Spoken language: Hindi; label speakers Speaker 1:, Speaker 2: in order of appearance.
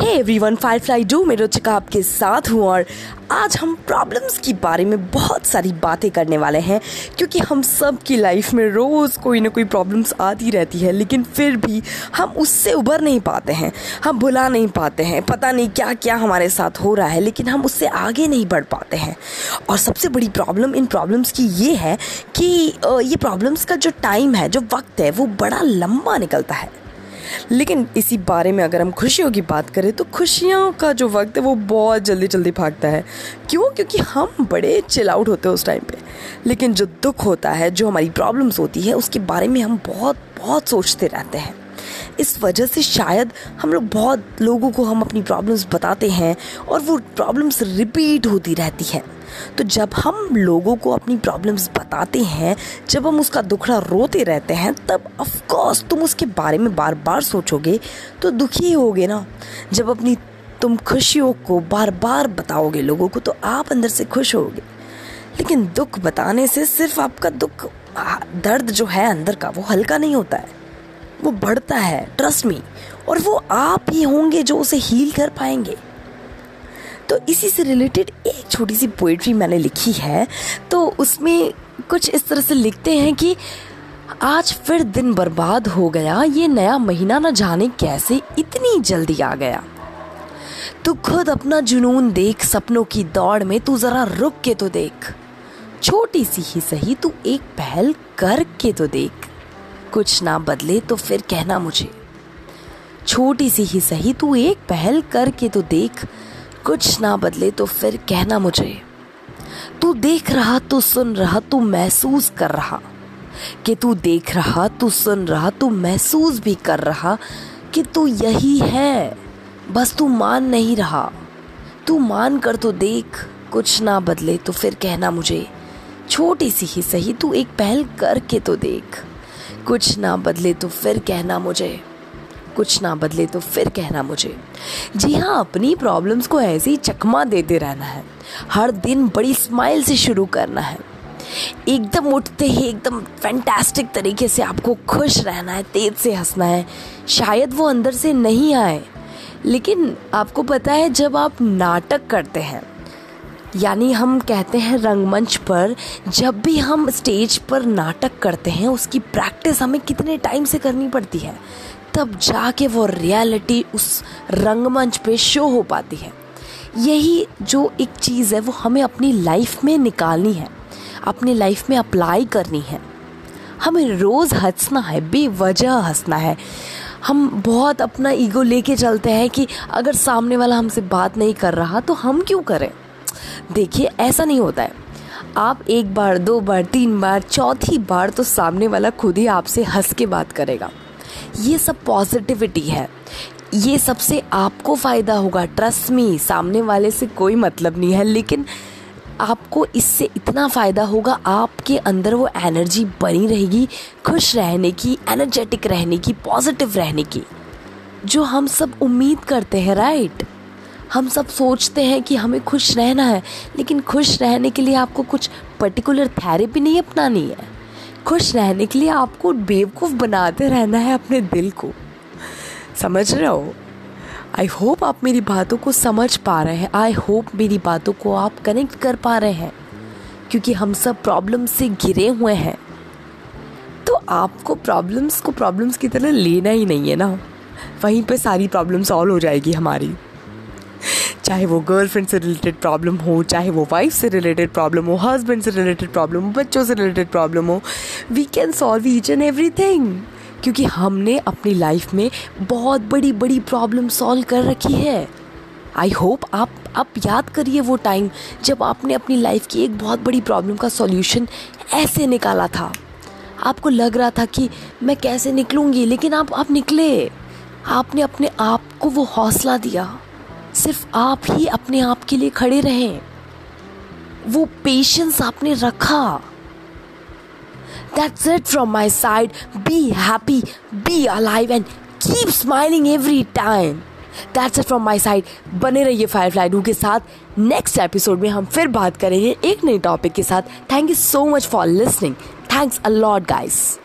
Speaker 1: हे एवरीवन फायरफ्लाई डू मेरे चिका आपके साथ हूँ और आज हम प्रॉब्लम्स के बारे में बहुत सारी बातें करने वाले हैं, क्योंकि हम सब की लाइफ में रोज़ कोई ना कोई प्रॉब्लम्स आती रहती है, लेकिन फिर भी हम उससे उबर नहीं पाते हैं, हम भुला नहीं पाते हैं, पता नहीं क्या क्या हमारे साथ हो रहा है, लेकिन हम उससे आगे नहीं बढ़ पाते हैं। और सबसे बड़ी प्रॉब्लम इन प्रॉब्लम्स की ये है कि ये प्रॉब्लम्स का जो टाइम है, जो वक्त है, वो बड़ा लंबा निकलता है। लेकिन इसी बारे में अगर हम खुशियों की बात करें तो खुशियों का जो वक्त है, वो बहुत जल्दी जल्दी भागता है। क्यों? क्योंकि हम बड़े चिल आउट होते हैं उस टाइम पे। लेकिन जो दुख होता है, जो हमारी प्रॉब्लम्स होती है, उसके बारे में हम बहुत बहुत सोचते रहते हैं। इस वजह से शायद हम लोग बहुत लोगों को हम अपनी प्रॉब्लम्स बताते हैं और वो प्रॉब्लम्स रिपीट होती रहती है। तो जब हम लोगों को अपनी प्रॉब्लम्स बताते हैं, जब हम उसका दुखड़ा रोते रहते हैं, तब ऑफ़ कोर्स तुम उसके बारे में बार बार सोचोगे तो दुखी होगे ना। जब अपनी तुम खुशियों को बार बार बताओगे लोगों को तो आप अंदर से खुश होगे। लेकिन दुख बताने से सिर्फ़ आपका दुख दर्द जो है अंदर का, वो हल्का नहीं होता है। वो बढ़ता है ट्रस्ट मी और वो आप ही होंगे जो उसे हील कर पाएँगे। तो इसी से रिलेटेड एक छोटी सी पोइट्री मैंने लिखी है। तो उसमें कुछ इस तरह से लिखते हैं कि आज फिर दिन बर्बाद हो गया, ये नया महीना न जाने कैसे इतनी जल्दी आ गया। तू खुद अपना जुनून देख, सपनों की दौड़ में तू जरा रुक के तो देख। छोटी सी ही सही, तू एक पहल कर के तो देख। कुछ ना बदले तो फिर कहना मुझे। छोटी सी ही सही, तू एक पहल करके तो देख। कुछ ना बदले तो फिर कहना मुझे। तू देख रहा, तू सुन रहा, तू महसूस कर रहा। कि तू देख रहा, तू सुन रहा, तू महसूस भी कर रहा कि तू यही है। बस तू मान नहीं रहा। तू मान कर तो देख, कुछ ना बदले तो फिर कहना मुझे। छोटी सी ही सही, तू एक पहल करके तो देख। कुछ ना बदले तो फिर कहना मुझे। कुछ ना बदले तो फिर कहना मुझे। जी हाँ अपनी प्रॉब्लम्स को ऐसे ही चकमा देते रहना है। हर दिन बड़ी स्माइल से शुरू करना है। एकदम उठते ही एकदम फैंटास्टिक तरीके से आपको खुश रहना है, तेज से हंसना है। शायद वो अंदर से नहीं आए, लेकिन आपको पता है जब आप नाटक करते हैं, यानी हम कहते हैं रंगमंच पर, जब भी हम स्टेज पर नाटक करते हैं, उसकी प्रैक्टिस हमें कितने टाइम से करनी पड़ती है? तब जाके वो रियलिटी उस रंगमंच पे शो हो पाती है। यही जो एक चीज़ है, वो हमें अपनी लाइफ में निकालनी है, अपनी लाइफ में अप्लाई करनी है। हमें रोज़ हंसना है, बेवजह हंसना है। हम बहुत अपना ईगो लेके चलते हैं कि अगर सामने वाला हमसे बात नहीं कर रहा तो हम क्यों करें? देखिए, ऐसा नहीं होता है। आप एक बार, दो बार, तीन बार, चौथी बार तो सामने वाला खुद ही आपसे हंस के बात करेगा। ये सब पॉजिटिविटी है। ये सबसे आपको फ़ायदा होगा। ट्रस्ट मी सामने वाले से कोई मतलब नहीं है, लेकिन आपको इससे इतना फ़ायदा होगा, आपके अंदर वो एनर्जी बनी रहेगी, खुश रहने की एनर्जेटिक रहने की पॉजिटिव रहने की, जो हम सब उम्मीद करते हैं राइट हम सब सोचते हैं कि हमें खुश रहना है, लेकिन खुश रहने के लिए आपको कुछ पर्टिकुलर थेरेपी नहीं अपनानी है। खुश रहने के लिए आपको बेवकूफ़ बनाते रहना है अपने दिल को। समझ रहे हो? आई होप आप मेरी बातों को समझ पा रहे हैं। आई होप मेरी बातों को आप कनेक्ट कर पा रहे हैं। क्योंकि हम सब प्रॉब्लम से घिरे हुए हैं। तो आपको प्रॉब्लम्स को प्रॉब्लम्स की तरह लेना ही नहीं है ना? वहीं पे सारी प्रॉब्लम सॉल्व हो जाएगी हमारी। चाहे वो गर्लफ्रेंड से रिलेटेड प्रॉब्लम हो, चाहे वो वाइफ से रिलेटेड प्रॉब्लम हो हस्बैंड से रिलेटेड प्रॉब्लम हो, बच्चों से रिलेटेड प्रॉब्लम हो we can solve each and every thing क्योंकि हमने अपनी लाइफ में बहुत बड़ी बड़ी प्रॉब्लम सॉल्व कर रखी है। आई होप आप आप याद करिए वो टाइम जब आपने अपनी लाइफ की एक बहुत बड़ी प्रॉब्लम का सॉल्यूशन ऐसे निकाला था। आपको लग रहा था कि मैं कैसे निकलूँगी, लेकिन आप आप निकले। आपने अपने आप को वो हौसला दिया। सिर्फ़ आप ही अपने आप के लिए खड़े रहें। वो पेशेंस आपने रखा। That's it from my side be happy be alive and keep smiling every time that's it from my side बने रहिए फायर फ्लाई के साथ। नेक्स्ट एपिसोड में हम फिर बात करेंगे एक नए टॉपिक के साथ। Thank you so much for listening thanks a lot guys